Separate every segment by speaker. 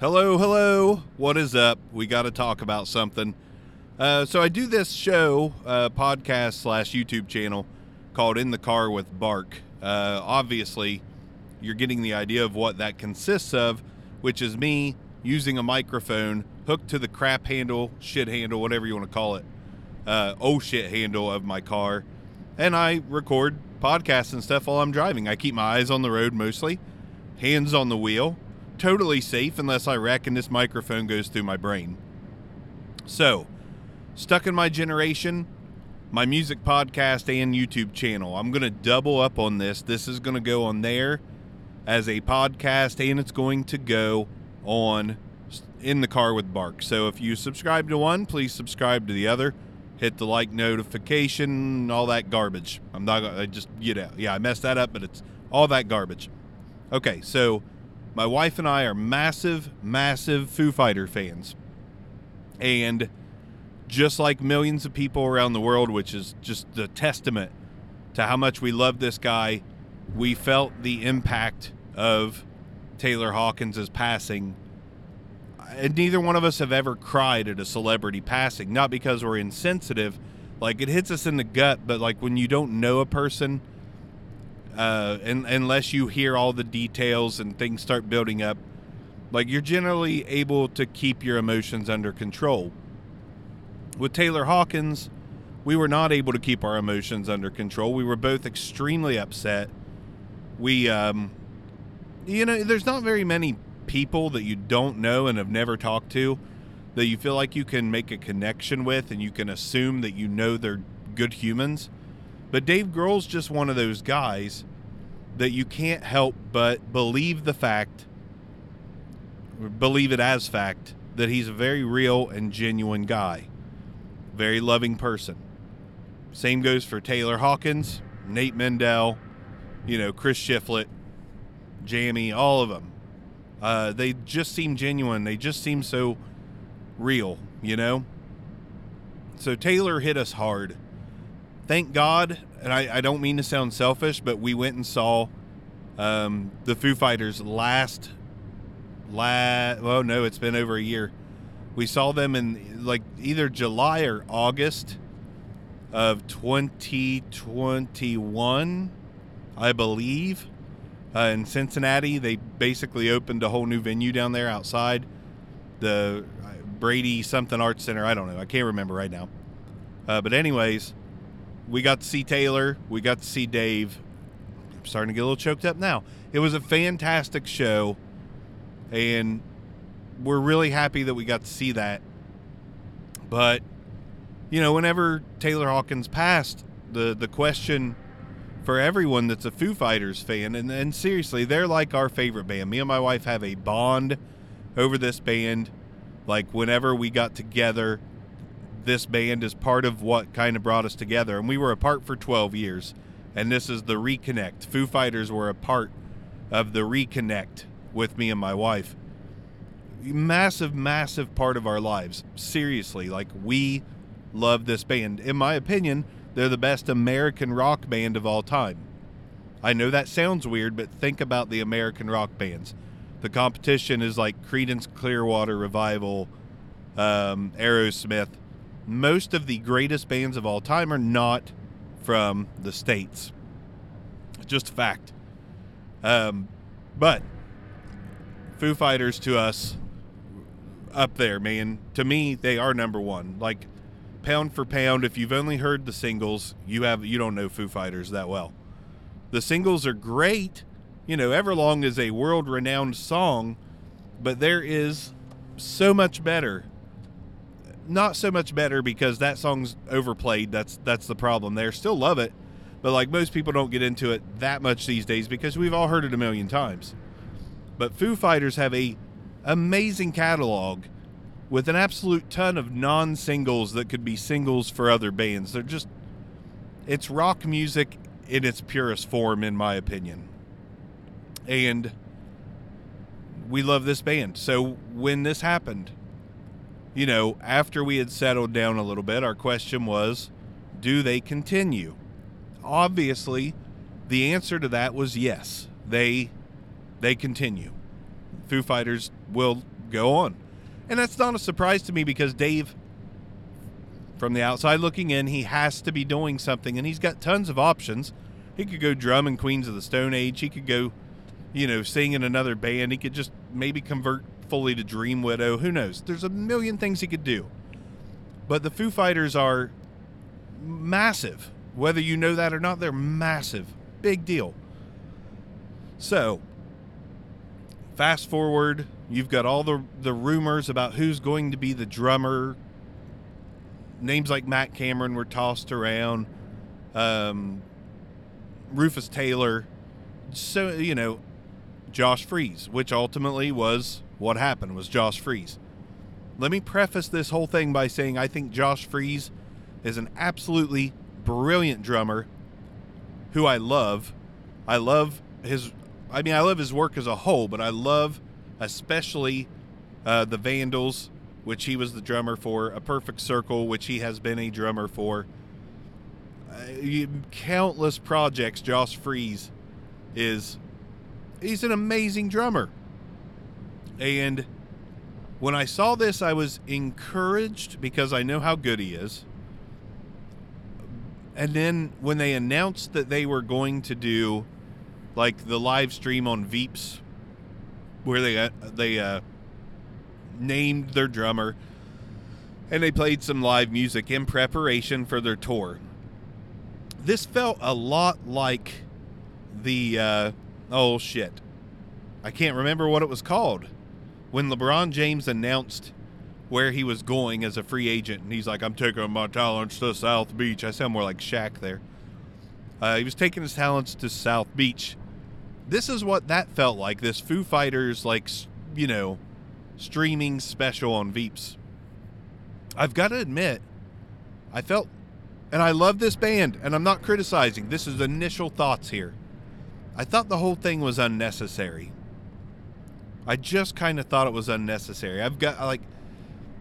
Speaker 1: Hello, hello. What is up? We got to talk about something. Uh, so I do this show, uh, podcast slash YouTube channel called In the Car with Bark. Uh, obviously, you're getting the idea of what that consists of, which is me using a microphone hooked to the crap handle, shit handle, whatever you want to call it, uh, oh shit handle of my car, and I record podcasts and stuff while I'm driving. I keep my eyes on the road mostly, hands on the wheel, totally safe unless I reckon this microphone goes through my brain. So, stuck in my generation, my music podcast and YouTube channel. I'm going to double up on this. This is going to go on there as a podcast and it's going to go on in the car with Bark. So if you subscribe to one, please subscribe to the other. Hit the like notification, all that garbage. I'm not gonna I just you know, Yeah, I messed that up, but it's all that garbage. Okay, so my wife and I are massive, massive Foo Fighter fans. And just like millions of people around the world, which is just the testament to how much we love this guy, we felt the impact of Taylor Hawkins' passing and neither one of us have ever cried at a celebrity passing not because we're insensitive like it hits us in the gut but like when you don't know a person uh and unless you hear all the details and things start building up like you're generally able to keep your emotions under control. With Taylor Hawkins we were not able to keep our emotions under control. We were both extremely upset. We um you know there's not very many people that you don't know and have never talked to that you feel like you can make a connection with and you can assume that you know they're good humans. But Dave Grohl's just one of those guys that you can't help but believe the fact, believe it as fact, that he's a very real and genuine guy, very loving person. Same goes for Taylor Hawkins, Nate Mendel, you know, Chris Shiflett, Jamie, all of them. Uh, they just seem genuine. They just seem so real, you know? So Taylor hit us hard. Thank God, and I, I don't mean to sound selfish, but we went and saw um, the Foo Fighters last, last, well, no, it's been over a year. We saw them in like either July or August of 2021, I believe uh, in Cincinnati. They basically opened a whole new venue down there outside the uh, Brady something Arts Center. I don't know. I can't remember right now. Uh, but anyways, we got to see Taylor. We got to see Dave. I'm starting to get a little choked up now. It was a fantastic show, and we're really happy that we got to see that. But you know, whenever Taylor Hawkins passed, the the question for everyone that's a Foo Fighters fan. And, and seriously, they're like our favorite band. Me and my wife have a bond over this band. Like, whenever we got together, this band is part of what kind of brought us together. And we were apart for 12 years. And this is the reconnect. Foo Fighters were a part of the reconnect with me and my wife. Massive, massive part of our lives. Seriously, like, we love this band. In my opinion, they're the best American rock band of all time. I know that sounds weird, but think about the American rock bands. The competition is like Creedence Clearwater Revival, um, Aerosmith. Most of the greatest bands of all time are not from the States. Just a fact. Um, but Foo Fighters to us, up there, man. To me, they are number one. Like, pound for pound, if you've only heard the singles, you have you don't know Foo Fighters that well. The singles are great. You know, Everlong is a world renowned song, but there is so much better. Not so much better because that song's overplayed. That's that's the problem there. Still love it, but like most people don't get into it that much these days because we've all heard it a million times. But Foo Fighters have a amazing catalog with an absolute ton of non singles that could be singles for other bands. They're just, it's rock music in its purest form, in my opinion. And we love this band. So when this happened, you know, after we had settled down a little bit, our question was do they continue? Obviously, the answer to that was yes. They they continue. Foo Fighters will go on. And that's not a surprise to me because Dave, from the outside looking in, he has to be doing something and he's got tons of options. He could go drum in Queens of the Stone Age. He could go, you know, sing in another band. He could just maybe convert fully to Dream Widow. Who knows? There's a million things he could do. But the Foo Fighters are massive. Whether you know that or not, they're massive. Big deal. So, fast forward, you've got all the the rumors about who's going to be the drummer. Names like Matt Cameron were tossed around. Um, Rufus Taylor. So, you know, Josh Freese, which ultimately was what happened was Josh Freese. Let me preface this whole thing by saying I think Josh Freese is an absolutely brilliant drummer who I love. I love his I mean I love his work as a whole, but I love especially uh, the Vandals, which he was the drummer for, A Perfect Circle, which he has been a drummer for. Uh, countless projects Josh Freese is he's an amazing drummer. And when I saw this, I was encouraged because I know how good he is. And then when they announced that they were going to do like the live stream on Veeps, where they uh, they uh, named their drummer and they played some live music in preparation for their tour. This felt a lot like the uh, oh shit, I can't remember what it was called when LeBron James announced where he was going as a free agent, and he's like, "I'm taking my talents to South Beach." I sound more like Shaq there. Uh, he was taking his talents to South Beach. This is what that felt like. This Foo Fighters, like you know, streaming special on Veeps. I've got to admit, I felt, and I love this band, and I'm not criticizing. This is initial thoughts here. I thought the whole thing was unnecessary. I just kind of thought it was unnecessary. I've got like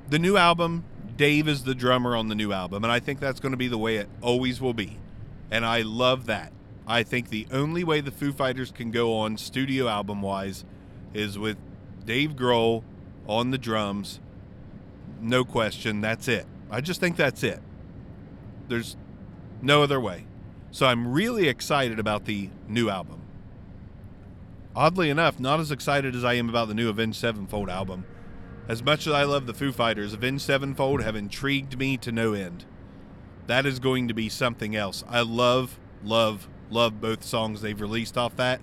Speaker 1: the new album. Dave is the drummer on the new album, and I think that's going to be the way it always will be. And I love that. I think the only way the Foo Fighters can go on studio album wise is with Dave Grohl on the drums. No question. That's it. I just think that's it. There's no other way. So I'm really excited about the new album oddly enough, not as excited as I am about the new Avenged Sevenfold album. As much as I love the Foo Fighters, Avenged Sevenfold have intrigued me to no end. That is going to be something else. I love, love, love both songs they've released off that.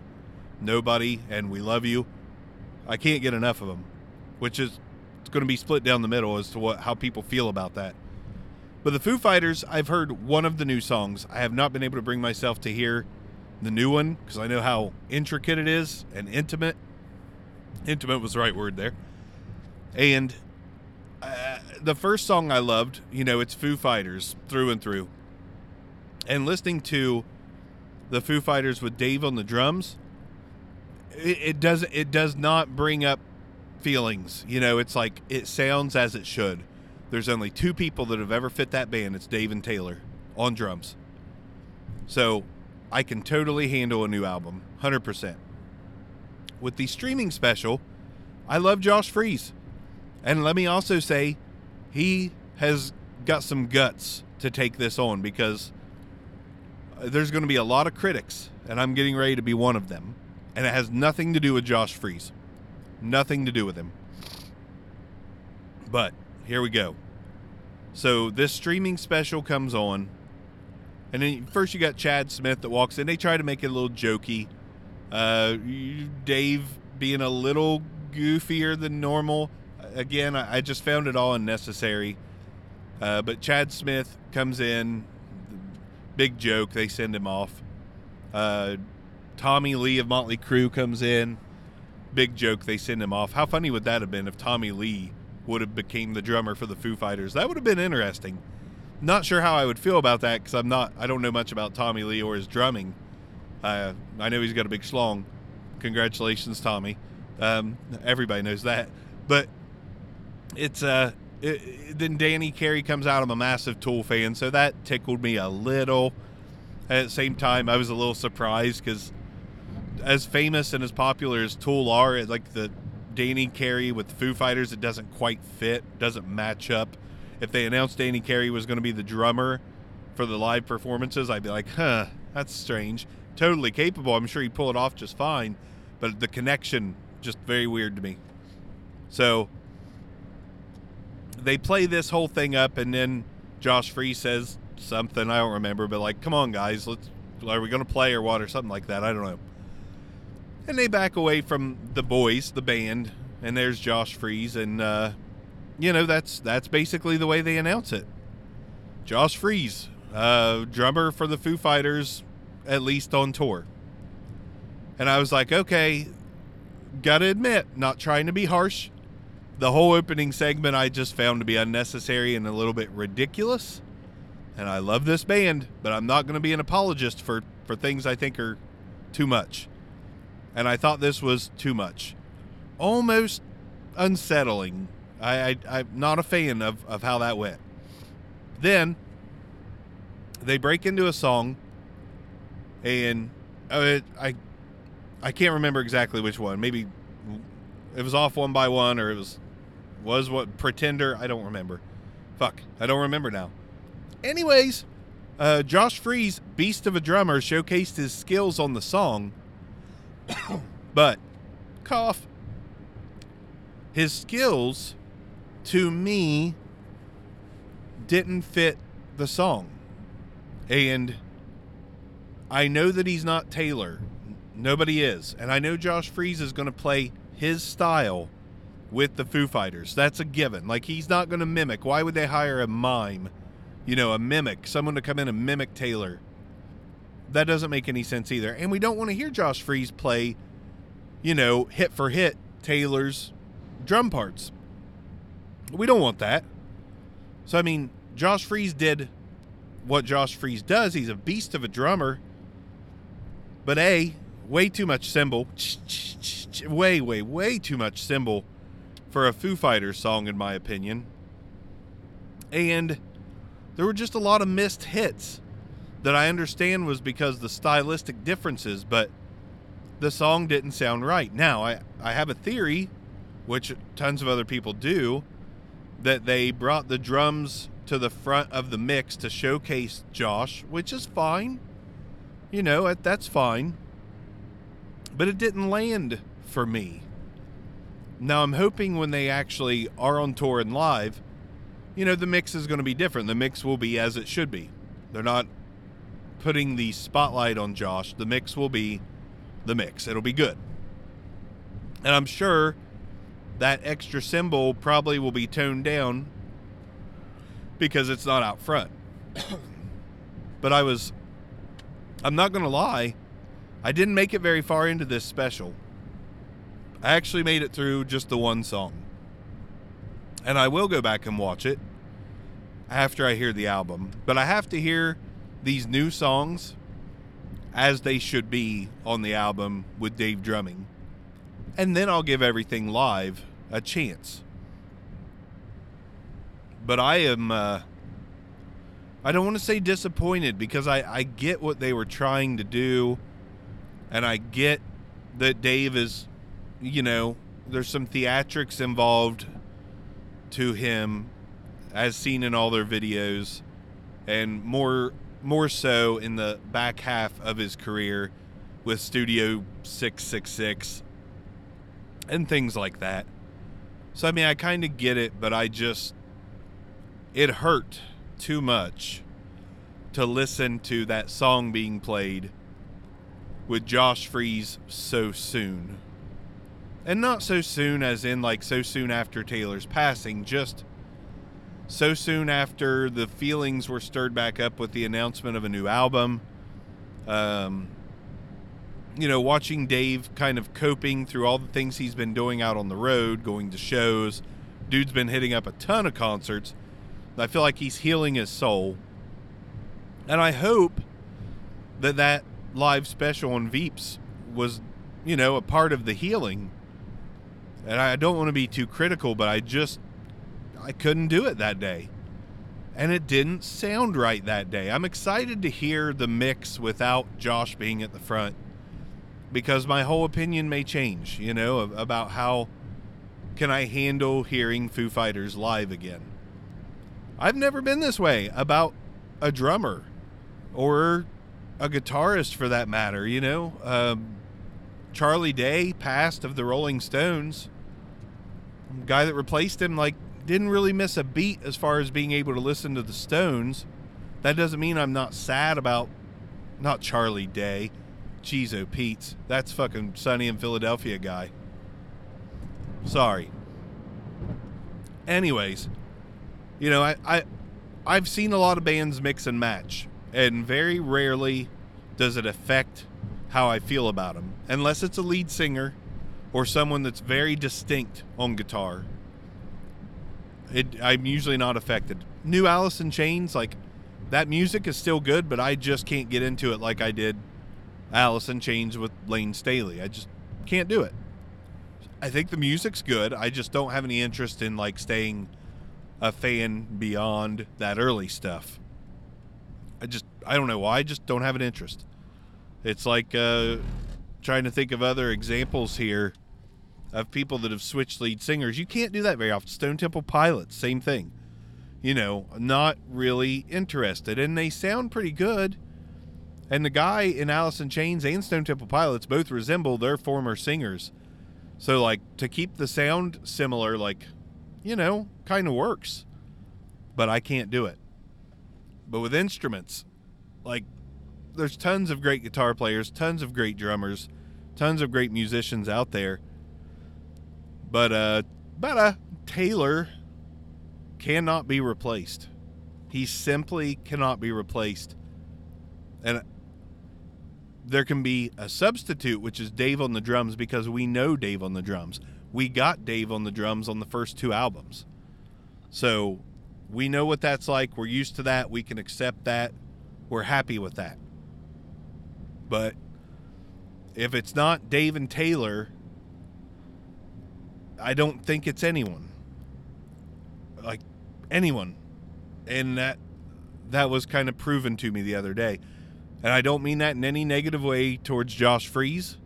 Speaker 1: Nobody and We Love You. I can't get enough of them, which is it's going to be split down the middle as to what how people feel about that. But the Foo Fighters, I've heard one of the new songs. I have not been able to bring myself to hear the new one because I know how intricate it is and intimate. Intimate was the right word there. And uh, the first song I loved, you know, it's Foo Fighters through and through. And listening to the Foo Fighters with Dave on the drums, it, it does it does not bring up feelings. You know, it's like it sounds as it should. There's only two people that have ever fit that band. It's Dave and Taylor on drums. So I can totally handle a new album, 100%. With the streaming special, I love Josh Freese. And let me also say, he has got some guts to take this on because uh, there's going to be a lot of critics, and I'm getting ready to be one of them. And it has nothing to do with Josh Freese. Nothing to do with him. But here we go. So this streaming special comes on and then first you got Chad Smith that walks in. They try to make it a little jokey. Uh, Dave being a little goofier than normal. Again, I, just found it all unnecessary. Uh, but Chad Smith comes in, big joke. They send him off. Uh, Tommy Lee of Motley Crue comes in, big joke. They send him off. How funny would that have been if Tommy Lee would have became the drummer for the Foo Fighters? That would have been interesting. Not sure how I would feel about that because I'm not. I don't know much about Tommy Lee or his drumming. Uh, I know he's got a big schlong. Congratulations, Tommy. Um, everybody knows that. But it's uh, it, then Danny Carey comes out. I'm a massive Tool fan, so that tickled me a little. At the same time, I was a little surprised because as famous and as popular as Tool are, like the Danny Carey with the Foo Fighters, it doesn't quite fit, doesn't match up. If they announced Danny Carey was going to be the drummer for the live performances, I'd be like, huh, that's strange. Totally capable. I'm sure he'd pull it off just fine, but the connection just very weird to me. So they play this whole thing up, and then Josh Freese says something I don't remember, but like, come on, guys, let's. Are we going to play or what or something like that? I don't know. And they back away from the boys, the band, and there's Josh Freese, and uh, you know that's that's basically the way they announce it. Josh Freese, uh, drummer for the Foo Fighters, at least on tour. And I was like, okay, gotta admit, not trying to be harsh. The whole opening segment I just found to be unnecessary and a little bit ridiculous. And I love this band, but I'm not going to be an apologist for, for things I think are too much. And I thought this was too much. Almost unsettling. I, I, am not a fan of, of how that went. Then they break into a song, and uh, I I can't remember exactly which one. Maybe it was off one by one, or it was was what Pretender. I don't remember. Fuck, I don't remember now. Anyways, uh, Josh Freese, beast of a drummer, showcased his skills on the song, but cough. His skills, to me, didn't fit the song, and I know that he's not Taylor. Nobody is, and I know Josh Freese is going to play his style with the Foo Fighters. That's a given. Like he's not going to mimic. Why would they hire a mime? you know, a mimic, someone to come in and mimic Taylor. That doesn't make any sense either. And we don't want to hear Josh Freese play, you know, hit for hit Taylor's drum parts. We don't want that. So, I mean, Josh Freese did what Josh Freese does. He's a beast of a drummer. But A, way too much cymbal. Way, way, way too much cymbal for a Foo Fighters song, in my opinion. And there were just a lot of missed hits that I understand was because the stylistic differences, but the song didn't sound right. Now, I, I have a theory, which tons of other people do, that they brought the drums to the front of the mix to showcase Josh, which is fine. You know, that's fine. But it didn't land for me. Now, I'm hoping when they actually are on tour and live, you know, the mix is going to be different. The mix will be as it should be. They're not putting the spotlight on Josh. The mix will be the mix. It'll be good. And I'm sure that extra cymbal probably will be toned down because it's not out front. but I was, I'm not going to lie, I didn't make it very far into this special. I actually made it through just the one song and I will go back and watch it after I hear the album. But I have to hear these new songs as they should be on the album with Dave drumming. And then I'll give everything live a chance. But I am uh, I don't want to say disappointed because I, I get what they were trying to do and I get that Dave is you know, there's some theatrics involved to him as seen in all their videos and more more so in the back half of his career with Studio 666 and things like that. So I mean I kind of get it, but I just it hurt too much to listen to that song being played with Josh Freese so soon and not so soon as in like so soon after Taylor's passing, just so soon after the feelings were stirred back up with the announcement of a new album. Um, you know, watching Dave kind of coping through all the things he's been doing out on the road, going to shows. Dude's been hitting up a ton of concerts. I feel like he's healing his soul. And I hope that that live special on Veeps was, you know, a part of the healing and I don't want to be too critical, but I just I couldn't do it that day. And it didn't sound right that day. I'm excited to hear the mix without Josh being at the front because my whole opinion may change, you know, about how can I handle hearing Foo Fighters live again? I've never been this way about a drummer or a guitarist for that matter, you know. Um, Charlie Day passed of the Rolling Stones. Guy that replaced him, like, didn't really miss a beat as far as being able to listen to the Stones. That doesn't mean I'm not sad about not Charlie Day. Oh Pete's. That's fucking Sunny in Philadelphia guy. Sorry. Anyways, you know, I, I I've seen a lot of bands mix and match, and very rarely does it affect how I feel about them, unless it's a lead singer or someone that's very distinct on guitar. It, I'm usually not affected. New Alice in Chains, like that music is still good, but I just can't get into it like I did In Chains with Layne Staley. I just can't do it. I think the music's good. I just don't have any interest in like staying a fan beyond that early stuff. I just I don't know why. I just don't have an interest. It's like uh, trying to think of other examples here of people that have switched lead singers. You can't do that very often. Stone Temple Pilots, same thing. You know, not really interested, and they sound pretty good. And the guy in in Chains and Stone Temple Pilots both resemble their former singers. So, like, to keep the sound similar, like, you know, kind of works. But I can't do it. But with instruments, like, there's tons of great guitar players, tons of great drummers, tons of great musicians out there. But, uh, but, uh, Taylor cannot be replaced. He simply cannot be replaced. And there can be a substitute, which is Dave on the drums, because we know Dave on the drums. We got Dave on the drums on the first two albums. So we know what that's like. We're used to that. We can accept that. We're happy with that. But if it's not Dave and Taylor, I don't think it's anyone. Like anyone. And that that was kind of proven to me the other day. And I don't mean that in any negative way towards Josh Freese.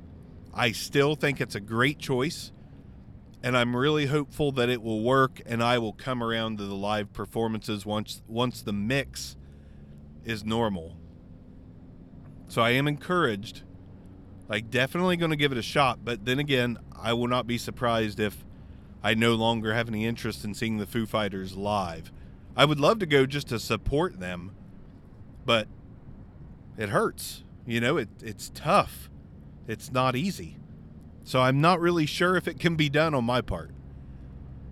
Speaker 1: I still think it's a great choice. And I'm really hopeful that it will work and I will come around to the live performances once once the mix is normal. So I am encouraged. Like definitely going to give it a shot, but then again, I will not be surprised if I no longer have any interest in seeing the Foo Fighters live. I would love to go just to support them, but it hurts. You know, it it's tough. It's not easy. So I'm not really sure if it can be done on my part.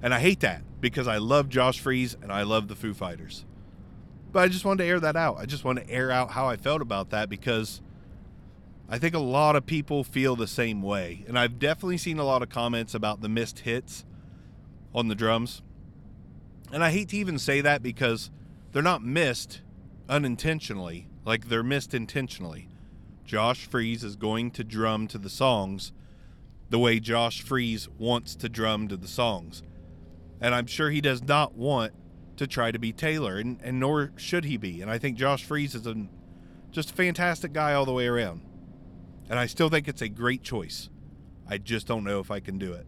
Speaker 1: And I hate that because I love Josh Freese and I love the Foo Fighters. But I just wanted to air that out. I just want to air out how I felt about that because I think a lot of people feel the same way. And I've definitely seen a lot of comments about the missed hits on the drums. And I hate to even say that because they're not missed unintentionally. Like they're missed intentionally. Josh Freese is going to drum to the songs the way Josh Freese wants to drum to the songs. And I'm sure he does not want to try to be Taylor, and, and nor should he be. And I think Josh Freese is a, just a fantastic guy all the way around. And I still think it's a great choice. I just don't know if I can do it.